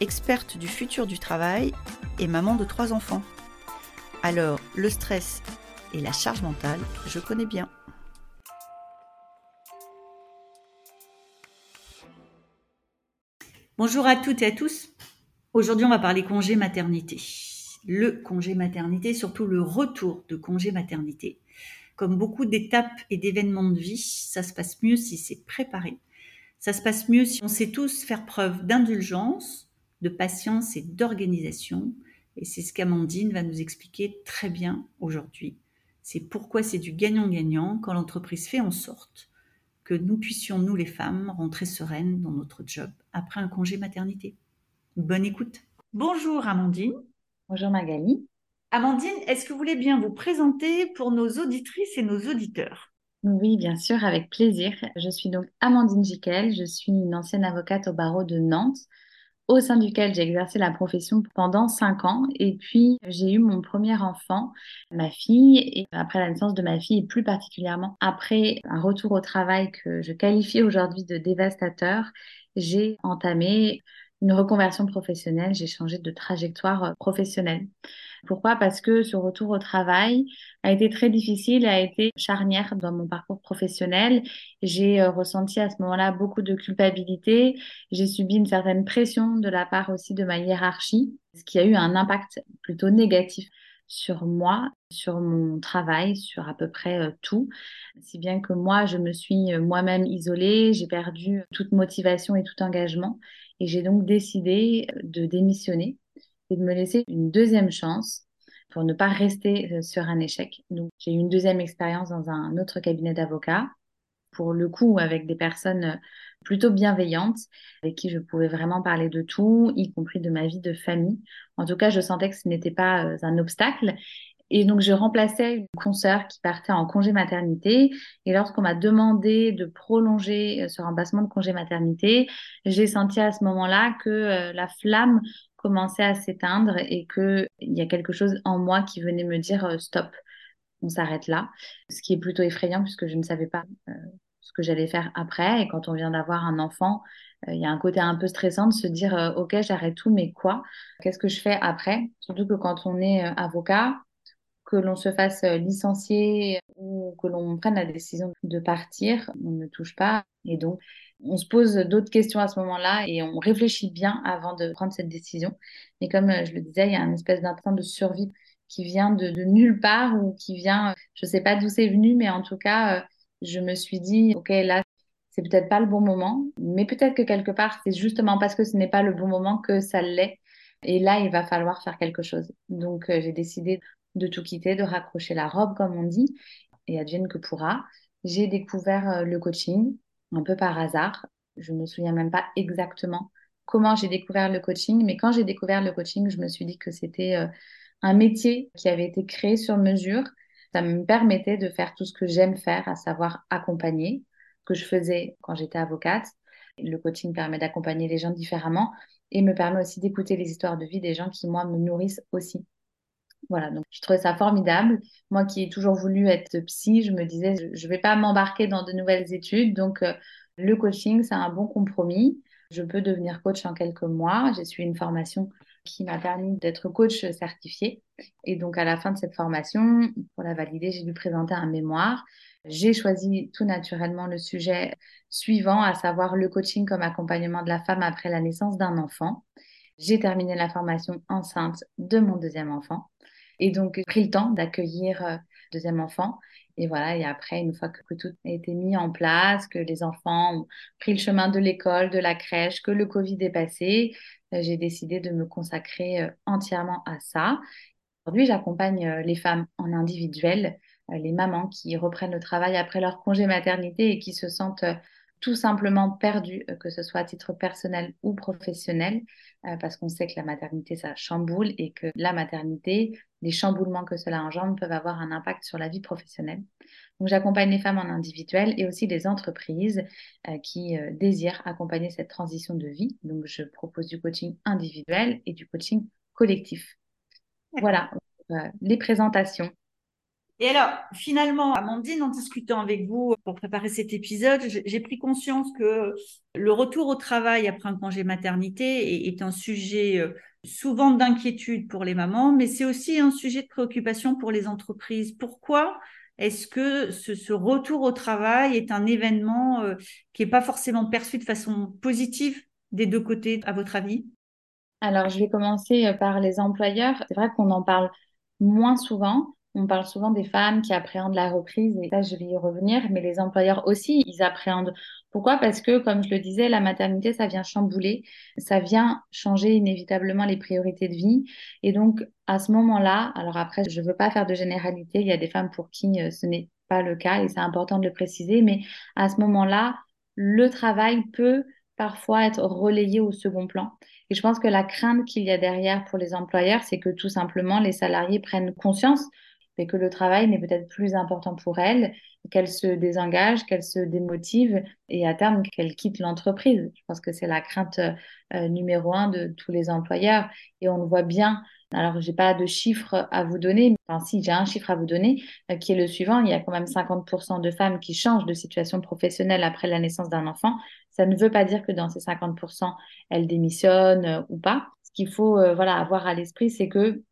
experte du futur du travail et maman de trois enfants. Alors, le stress et la charge mentale, je connais bien. Bonjour à toutes et à tous. Aujourd'hui, on va parler congé maternité. Le congé maternité, surtout le retour de congé maternité. Comme beaucoup d'étapes et d'événements de vie, ça se passe mieux si c'est préparé. Ça se passe mieux si on sait tous faire preuve d'indulgence, de patience et d'organisation. Et c'est ce qu'Amandine va nous expliquer très bien aujourd'hui. C'est pourquoi c'est du gagnant-gagnant quand l'entreprise fait en sorte que nous puissions, nous les femmes, rentrer sereines dans notre job après un congé maternité. Bonne écoute. Bonjour Amandine. Bonjour Magali. Amandine, est-ce que vous voulez bien vous présenter pour nos auditrices et nos auditeurs? Oui, bien sûr, avec plaisir. Je suis donc Amandine Jiquel, je suis une ancienne avocate au barreau de Nantes, au sein duquel j'ai exercé la profession pendant cinq ans. Et puis, j'ai eu mon premier enfant, ma fille, et après la naissance de ma fille, et plus particulièrement après un retour au travail que je qualifie aujourd'hui de dévastateur, j'ai entamé une reconversion professionnelle, j'ai changé de trajectoire professionnelle. Pourquoi? Parce que ce retour au travail a été très difficile, a été charnière dans mon parcours professionnel. J'ai euh, ressenti à ce moment-là beaucoup de culpabilité. J'ai subi une certaine pression de la part aussi de ma hiérarchie, ce qui a eu un impact plutôt négatif sur moi, sur mon travail, sur à peu près euh, tout. Si bien que moi, je me suis moi-même isolée, j'ai perdu toute motivation et tout engagement. Et j'ai donc décidé de démissionner et de me laisser une deuxième chance pour ne pas rester euh, sur un échec. Donc, j'ai eu une deuxième expérience dans un autre cabinet d'avocats, pour le coup avec des personnes euh, plutôt bienveillantes, avec qui je pouvais vraiment parler de tout, y compris de ma vie de famille. En tout cas, je sentais que ce n'était pas euh, un obstacle et donc, je remplaçais une consoeur qui partait en congé maternité. Et lorsqu'on m'a demandé de prolonger euh, ce remplacement de congé maternité, j'ai senti à ce moment-là que euh, la flamme commençait à s'éteindre et qu'il y a quelque chose en moi qui venait me dire euh, stop, on s'arrête là. Ce qui est plutôt effrayant puisque je ne savais pas ce que j'allais faire après. Et quand on vient d'avoir un enfant, il y a un côté un peu stressant de se dire ok j'arrête tout mais quoi? Qu'est-ce que je fais après? Surtout que quand on est avocat que l'on se fasse euh, licencier ou que l'on prenne la décision de partir, on ne touche pas. Et donc, on se pose d'autres questions à ce moment-là et on réfléchit bien avant de prendre cette décision. Mais comme euh, je le disais, il y a une espèce d'instinct de survie qui vient de, nulle part ou qui vient, je ne sais pas d'où c'est venu, mais en tout cas, euh, je me suis dit, OK, là, c'est peut-être pas le bon moment, mais peut-être que quelque part, c'est justement parce que ce n'est pas le bon moment que ça l'est. Et là, il va falloir faire quelque chose. Donc, j'ai décidé de tout quitter, de raccrocher la robe, comme on dit, et advienne que pourra. J'ai découvert euh, le coaching un peu par hasard. Je ne me souviens même pas exactement comment j'ai découvert le coaching, mais quand j'ai découvert le coaching, je me suis dit que c'était euh, un métier qui avait été créé sur mesure. Ça me permettait de faire tout ce que j'aime faire, à savoir accompagner, que je faisais quand j'étais avocate. Le coaching permet d'accompagner les gens différemment et me permet aussi d'écouter les histoires de vie des gens qui, moi, me nourrissent aussi. Voilà, donc je trouvais ça formidable. Moi qui ai toujours voulu être psy, je me disais, je ne vais pas m'embarquer dans de nouvelles études. Donc, euh, le coaching, c'est un bon compromis. Je peux devenir coach en quelques mois. J'ai suivi une formation qui m'a permis d'être coach certifié. Et donc, à la fin de cette formation, pour la valider, j'ai dû présenter un mémoire. J'ai choisi tout naturellement le sujet suivant, à savoir le coaching comme accompagnement de la femme après la naissance d'un enfant. J'ai terminé la formation enceinte de mon deuxième enfant. Et donc, j'ai pris le temps d'accueillir euh, deuxième enfant. Et voilà, et après, une fois que, tout a été mis en place, que les enfants ont pris le chemin de l'école, de la crèche, que le Covid est passé, euh, j'ai décidé de me consacrer euh, entièrement à ça. Aujourd'hui, j'accompagne les femmes en individuel, les mamans qui reprennent le travail après leur congé maternité et qui se sentent tout simplement perdu, euh, que ce soit à titre personnel ou professionnel, euh, parce qu'on sait que la maternité, ça chamboule et que la maternité, les chamboulements que cela engendre peuvent avoir un impact sur la vie professionnelle. Donc, j'accompagne les femmes en individuel et aussi les entreprises euh, qui désirent accompagner cette transition de vie. Donc, je propose du coaching individuel et du coaching collectif. Voilà les présentations. Et alors, finalement, Amandine, en discutant avec vous pour préparer cet épisode, j'ai pris conscience que le retour au travail après un congé maternité est un sujet euh, souvent d'inquiétude pour les mamans, mais c'est aussi un sujet de préoccupation pour les entreprises. Pourquoi est-ce que ce, retour au travail est un événement euh, qui n'est pas forcément perçu de façon positive des deux côtés, à votre avis? Alors, je vais commencer euh, par les employeurs. C'est vrai qu'on en parle moins souvent. On parle souvent des femmes qui appréhendent la reprise et ça, je vais y revenir, mais les employeurs aussi, ils appréhendent. Pourquoi? Parce que, comme je le disais, la maternité, ça vient chambouler, ça vient changer inévitablement les priorités de vie. Et donc, à ce moment-là, alors après, je ne veux pas faire de généralité, il y a des femmes pour qui euh, ce n'est pas le cas et c'est important de le préciser, mais à ce moment-là, le travail peut parfois être relayé au second plan. Et je pense que la crainte qu'il y a derrière pour les employeurs, c'est que tout simplement les salariés prennent conscience et que le travail n'est peut-être plus important pour elles, qu'elles se désengagent, qu'elles se démotivent et à terme qu'elles quittent l'entreprise. Je pense que c'est la crainte euh, numéro un de tous les employeurs et on le voit bien. Alors, j'ai pas de chiffre à vous donner, enfin si, j'ai un chiffre à vous donner euh, qui est le suivant. Il y a quand même 50% de femmes qui changent de situation professionnelle après la naissance d'un enfant. Ça ne veut pas dire que dans ces 50%, elles démissionnent euh, ou pas. Ce qu'il faut voilà, avoir à l'esprit, c'est que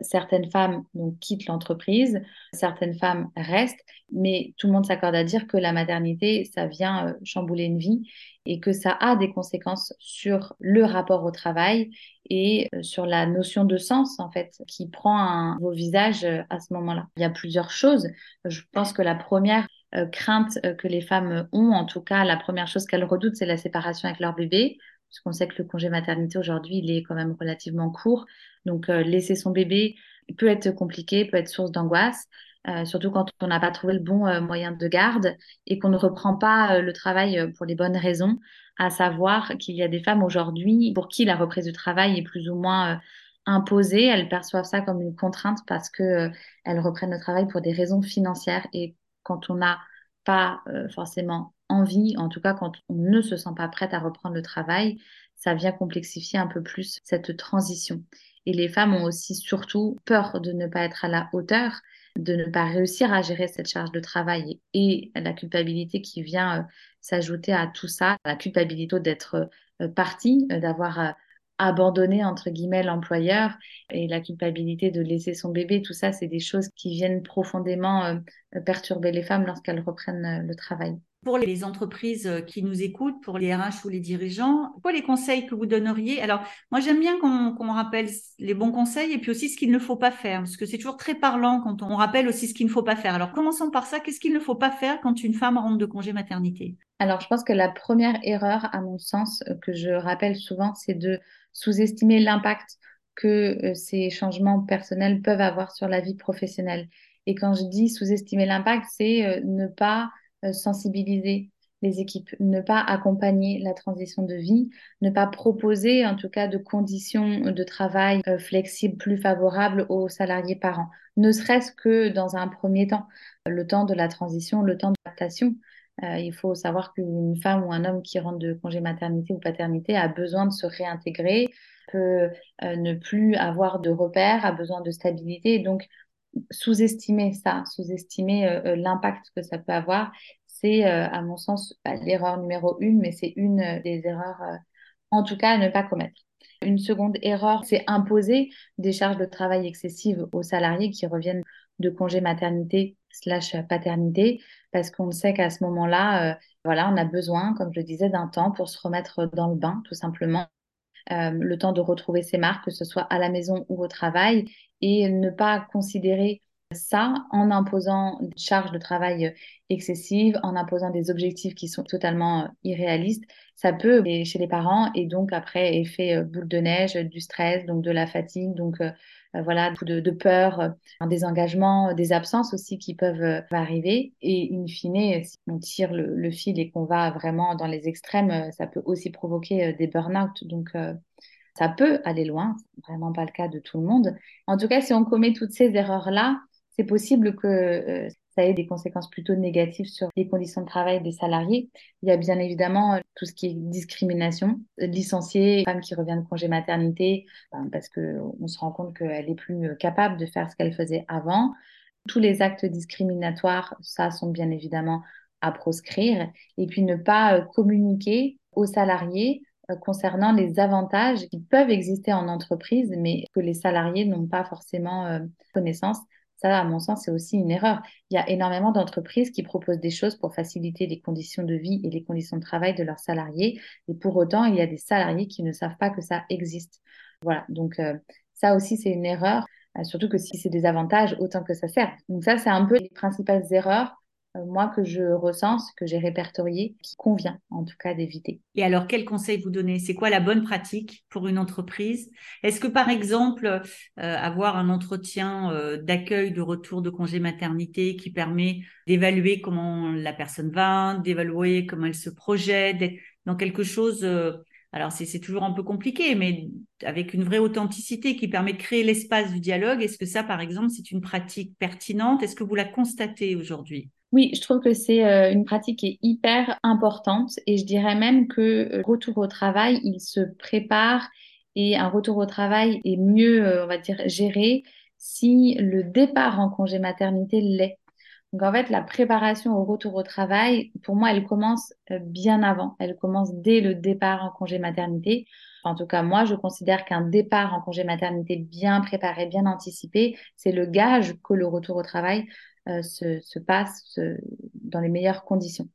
Certaines femmes quittent l'entreprise, certaines femmes restent, mais tout le monde s'accorde à dire que la maternité, ça vient euh, chambouler une vie et que ça a des conséquences sur le rapport au travail et euh, sur la notion de sens, en fait, qui prend un nouveau visage euh, à ce moment-là. Il y a plusieurs choses. Je pense que la première crainte que les femmes ont, en tout cas, la première chose qu'elles redoutent, c'est la séparation avec leur bébé parce qu'on sait que le congé maternité aujourd'hui, il est quand même relativement court. Donc, euh, laisser son bébé peut être compliqué, peut être source d'angoisse, euh, surtout quand on n'a pas trouvé le bon euh, moyen de garde et qu'on ne reprend pas le travail pour les bonnes raisons, à savoir qu'il y a des femmes aujourd'hui pour qui la reprise du travail est plus ou moins imposée. Elles perçoivent ça comme une contrainte parce que elles reprennent le travail pour des raisons financières et quand on n'a pas forcément envie, en tout cas quand on ne se sent pas prête à reprendre le travail, ça vient complexifier un peu plus cette transition. Et les femmes ont aussi surtout peur de ne pas être à la hauteur, de ne pas réussir à gérer cette charge de travail et la culpabilité qui vient euh, s'ajouter à tout ça, la culpabilité d'être euh, partie, euh, d'avoir abandonné entre guillemets l'employeur et la culpabilité de laisser son bébé, tout ça, c'est des choses qui viennent profondément perturber les femmes lorsqu'elles reprennent le travail. Pour les entreprises euh, qui nous écoutent, pour les RH ou les dirigeants, quoi les conseils que vous donneriez? Alors, moi, j'aime bien qu'on rappelle les bons conseils et puis aussi ce qu'il ne faut pas faire, parce que c'est toujours très parlant quand on rappelle aussi ce qu'il ne faut pas faire. Alors, commençons par ça. Qu'est-ce qu'il ne faut pas faire quand une femme rentre de congé maternité? Alors, je pense que la première erreur, à mon sens, euh, que je rappelle souvent, c'est de sous-estimer l'impact que euh, ces changements personnels peuvent avoir sur la vie professionnelle. Et quand je dis sous-estimer l'impact, c'est ne pas sensibiliser les équipes, ne pas accompagner la transition de vie, ne pas proposer en tout cas de conditions de travail euh, flexibles plus favorables aux salariés parents, ne serait-ce que dans un premier temps, le temps de la transition, le temps d'adaptation. Euh, il faut savoir qu'une femme ou un homme qui rentre de congé maternité ou paternité a besoin de se réintégrer, peut ne plus avoir de repères, a besoin de stabilité. Donc, sous-estimer ça, sous-estimer euh, euh, l'impact que ça peut avoir, c'est euh, à mon sens bah, l'erreur numéro une, mais c'est une des erreurs en tout cas à ne pas commettre. Une seconde erreur, c'est imposer des charges de travail excessives aux salariés qui reviennent de congé maternité slash paternité, parce qu'on sait qu'à ce moment-là, voilà, on a besoin, comme je disais, d'un temps pour se remettre dans le bain, tout simplement. le temps de retrouver ses marques, que ce soit à la maison ou au travail, et ne pas considérer ça en imposant des charges de travail excessives, en imposant des objectifs qui sont totalement euh, irréalistes. Ça peut chez les parents et donc après effet euh, boule de neige, du stress, donc de la fatigue, donc euh, voilà, beaucoup de, peur, un désengagement, des absences aussi qui peuvent arriver. Et in fine, si on tire le, fil et qu'on va vraiment dans les extrêmes, ça peut aussi provoquer des burn-out. Donc ça peut aller loin, vraiment pas le cas de tout le monde. En tout cas, si on commet toutes ces erreurs-là, c'est possible que euh, ça ait des conséquences plutôt négatives sur les conditions de travail des salariés. Il y a bien évidemment euh, tout ce qui est discrimination, licencier, femme qui revient de congé maternité ben, parce qu'on se rend compte qu'elle est plus euh, capable de faire ce qu'elle faisait avant. Tous les actes discriminatoires, ça sont bien évidemment à proscrire. Et puis ne pas communiquer aux salariés concernant les avantages qui peuvent exister en entreprise, mais que les salariés n'ont pas forcément connaissance. Ça, à mon sens, c'est aussi une erreur. Il y a énormément d'entreprises qui proposent des choses pour faciliter les conditions de vie et les conditions de travail de leurs salariés. Et pour autant, il y a des salariés qui ne savent pas que ça existe. Voilà. Donc, euh, ça aussi, c'est une erreur. Euh, surtout que si c'est des avantages, autant que ça sert. Donc, ça, c'est un peu les principales erreurs euh, moi, que je recense, que j'ai répertorié, qui convient en tout cas d'éviter. Et alors, quel conseil vous donnez? C'est quoi la bonne pratique pour une entreprise? Est-ce que, par exemple, euh, avoir un entretien euh, d'accueil de retour de congé maternité qui permet d'évaluer comment la personne va, d'évaluer comment elle se projette, dans quelque chose... alors, c'est toujours un peu compliqué, mais avec une vraie authenticité qui permet de créer l'espace du dialogue. Est-ce que ça, par exemple, c'est une pratique pertinente? Est-ce que vous la constatez aujourd'hui? Oui, je trouve que c'est euh, une pratique qui est hyper importante et je dirais même que le euh, retour au travail, il se prépare et un retour au travail est mieux, euh, on va dire, géré si le départ en congé maternité l'est. Donc en fait, la préparation au retour au travail, pour moi, elle commence bien avant. Elle commence dès le départ en congé maternité. En tout cas, moi, je considère qu'un départ en congé maternité bien préparé, bien anticipé, c'est le gage que le retour au travail euh, se, passe dans les meilleures conditions.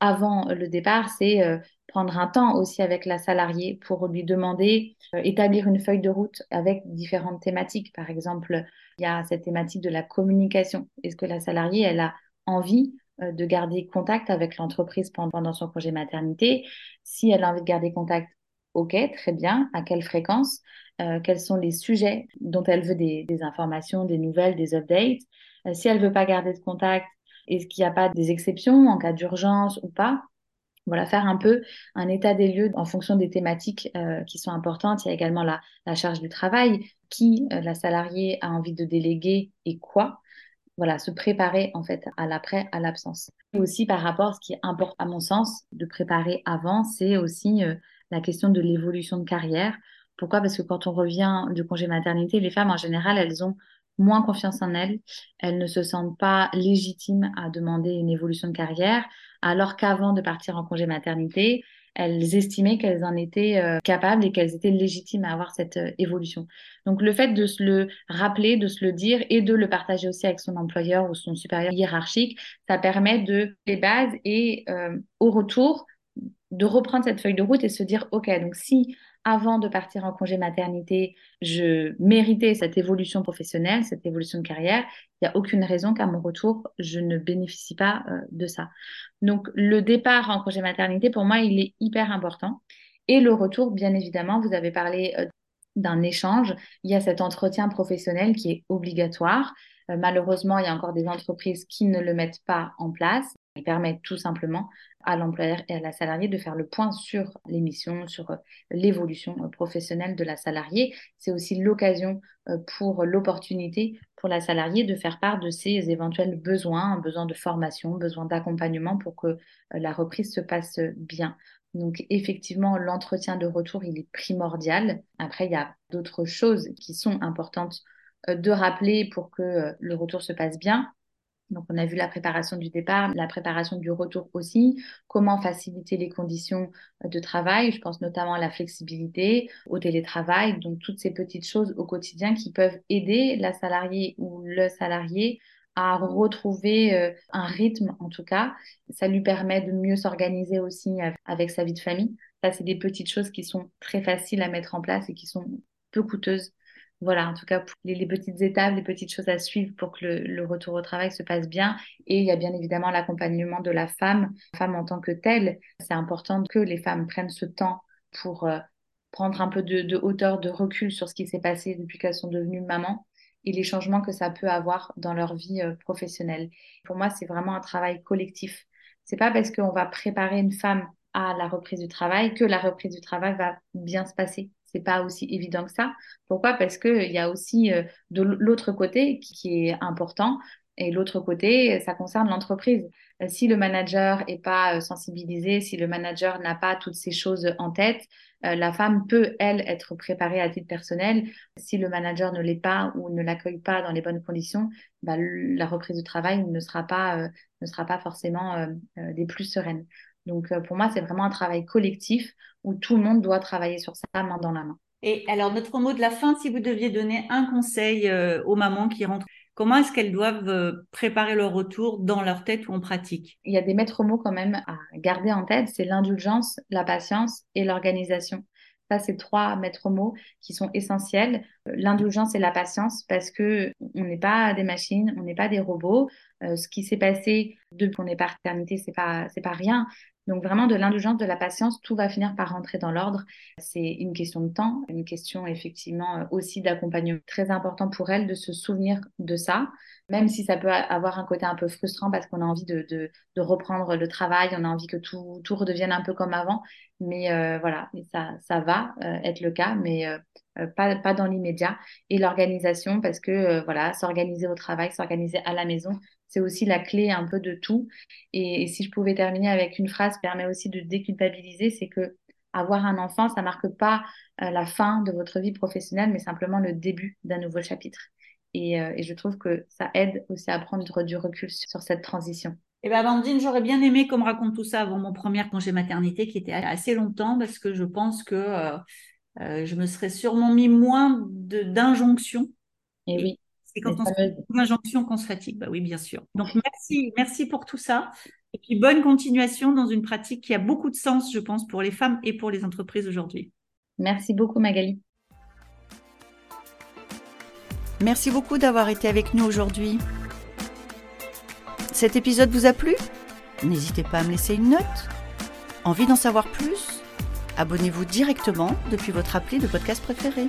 Avant le départ, c'est euh, prendre un temps aussi avec la salariée pour lui demander, euh, établir une feuille de route avec différentes thématiques. Par exemple, il y a cette thématique de la communication. Est-ce que la salariée, elle a envie de garder contact avec l'entreprise pendant son congé maternité? Si elle a envie de garder contact, ok, très bien. À quelle fréquence? Quels sont les sujets dont elle veut des informations, des nouvelles, des updates? euh, si elle veut pas garder de contact, est-ce qu'il n'y a pas des exceptions en cas d'urgence ou pas? Voilà, faire un peu un état des lieux en fonction des thématiques euh, qui sont importantes. Il y a également la, charge du travail, qui euh, la salariée a envie de déléguer et quoi? Voilà, se préparer en fait à l'après, à l'absence. Et aussi par rapport, à ce qui est important à mon sens de préparer avant, c'est aussi la question de l'évolution de carrière. Pourquoi? Parce que quand on revient du congé maternité, les femmes en général, elles ont moins confiance en elles, elles ne se sentent pas légitimes à demander une évolution de carrière, alors qu'avant de partir en congé maternité, elles estimaient qu'elles en étaient euh, capables et qu'elles étaient légitimes à avoir cette euh, évolution. Donc le fait de se le rappeler, de se le dire et de le partager aussi avec son employeur ou son supérieur hiérarchique, ça permet de les bases et euh, au retour de reprendre cette feuille de route et se dire ok donc si avant de partir en congé maternité, je méritais cette évolution professionnelle, cette évolution de carrière, il n'y a aucune raison qu'à mon retour, je ne bénéficie pas euh, de ça. Donc, le départ en congé maternité, pour moi, il est hyper important. Et le retour, bien évidemment, vous avez parlé euh, d'un échange. Il y a cet entretien professionnel qui est obligatoire. Euh, malheureusement, il y a encore des entreprises qui ne le mettent pas en place. Il permet tout simplement à l'employeur et à la salariée de faire le point sur l'émission, sur euh, l'évolution euh, professionnelle de la salariée. C'est aussi l'occasion euh, pour l'opportunité pour la salariée de faire part de ses éventuels besoins, besoin de formation, besoin d'accompagnement pour que la reprise se passe bien. Donc effectivement, l'entretien de retour, il est primordial. Après, il y a d'autres choses qui sont importantes de rappeler pour que le retour se passe bien. Donc, on a vu la préparation du départ, la préparation du retour aussi, comment faciliter les conditions de travail. Je pense notamment à la flexibilité, au télétravail, donc toutes ces petites choses au quotidien qui peuvent aider la salariée ou le salarié à retrouver euh, un rythme, en tout cas. Ça lui permet de mieux s'organiser aussi avec sa vie de famille. Ça, c'est des petites choses qui sont très faciles à mettre en place et qui sont peu coûteuses voilà, en tout cas, les, petites étapes, les petites choses à suivre pour que le, retour au travail se passe bien. Et il y a bien évidemment l'accompagnement de la femme, femme en tant que telle. C'est important que les femmes prennent ce temps pour euh, prendre un peu de, hauteur, de recul sur ce qui s'est passé depuis qu'elles sont devenues mamans et les changements que ça peut avoir dans leur vie euh, professionnelle. Pour moi, c'est vraiment un travail collectif. C'est pas parce qu'on va préparer une femme à la reprise du travail que la reprise du travail va bien se passer c'est pas aussi évident que ça. Pourquoi? Parce qu'il y a aussi euh, de l'autre côté qui, est important. Et l'autre côté, ça concerne l'entreprise. Euh, si le manager est pas euh, sensibilisé, si le manager n'a pas toutes ces choses en tête, la femme peut, elle, être préparée à titre personnel. Si le manager ne l'est pas ou ne l'accueille pas dans les bonnes conditions, bah, la reprise du travail ne sera pas forcément des plus sereines. Donc, euh, pour moi, c'est vraiment un travail collectif où tout le monde doit travailler sur ça main dans la main. Et alors, notre mot de la fin, si vous deviez donner un conseil euh, aux mamans qui rentrent, comment est-ce qu'elles doivent euh, préparer leur retour dans leur tête ou en pratique? Il y a des maîtres mots quand même à garder en tête, c'est l'indulgence, la patience et l'organisation. Ça, c'est trois maîtres mots qui sont essentiels. L'indulgence et la patience parce que on n'est pas des machines, on n'est pas des robots. ce qui s'est passé depuis qu'on est paternité, c'est pas c'est pas rien. Donc vraiment de l'indulgence, de la patience, tout va finir par rentrer dans l'ordre. C'est une question de temps, une question effectivement euh, aussi d'accompagnement. Très important pour elle de se souvenir de ça, même si ça peut avoir un côté un peu frustrant parce qu'on a envie de, reprendre le travail, on a envie que tout, redevienne un peu comme avant. Mais euh, voilà, ça, ça va euh, être le cas, mais pas, pas dans l'immédiat. Et l'organisation, parce que voilà, s'organiser au travail, s'organiser à la maison, c'est aussi la clé un peu de tout. Et, si je pouvais terminer avec une phrase, permet aussi de déculpabiliser, c'est que avoir un enfant, ça marque pas euh, la fin de votre vie professionnelle, mais simplement le début d'un nouveau chapitre. Et, euh, et, je trouve que ça aide aussi à prendre du recul sur cette transition. Eh bien, Amandine, j'aurais bien aimé qu'on me raconte tout ça avant mon premier congé maternité, qui était assez longtemps, parce que je pense que euh, je me serais sûrement mis moins d'injonctions. Et, oui. C'est quand on se fait une injonction qu'on se fatigue. Bah oui, bien sûr. Donc merci, merci pour tout ça. Et puis bonne continuation dans une pratique qui a beaucoup de sens, je pense, pour les femmes et pour les entreprises aujourd'hui. Merci beaucoup, Magali. Merci beaucoup d'avoir été avec nous aujourd'hui. Cet épisode vous a plu? N'hésitez pas à me laisser une note. Envie d'en savoir plus? Abonnez-vous directement depuis votre appli de podcast préféré.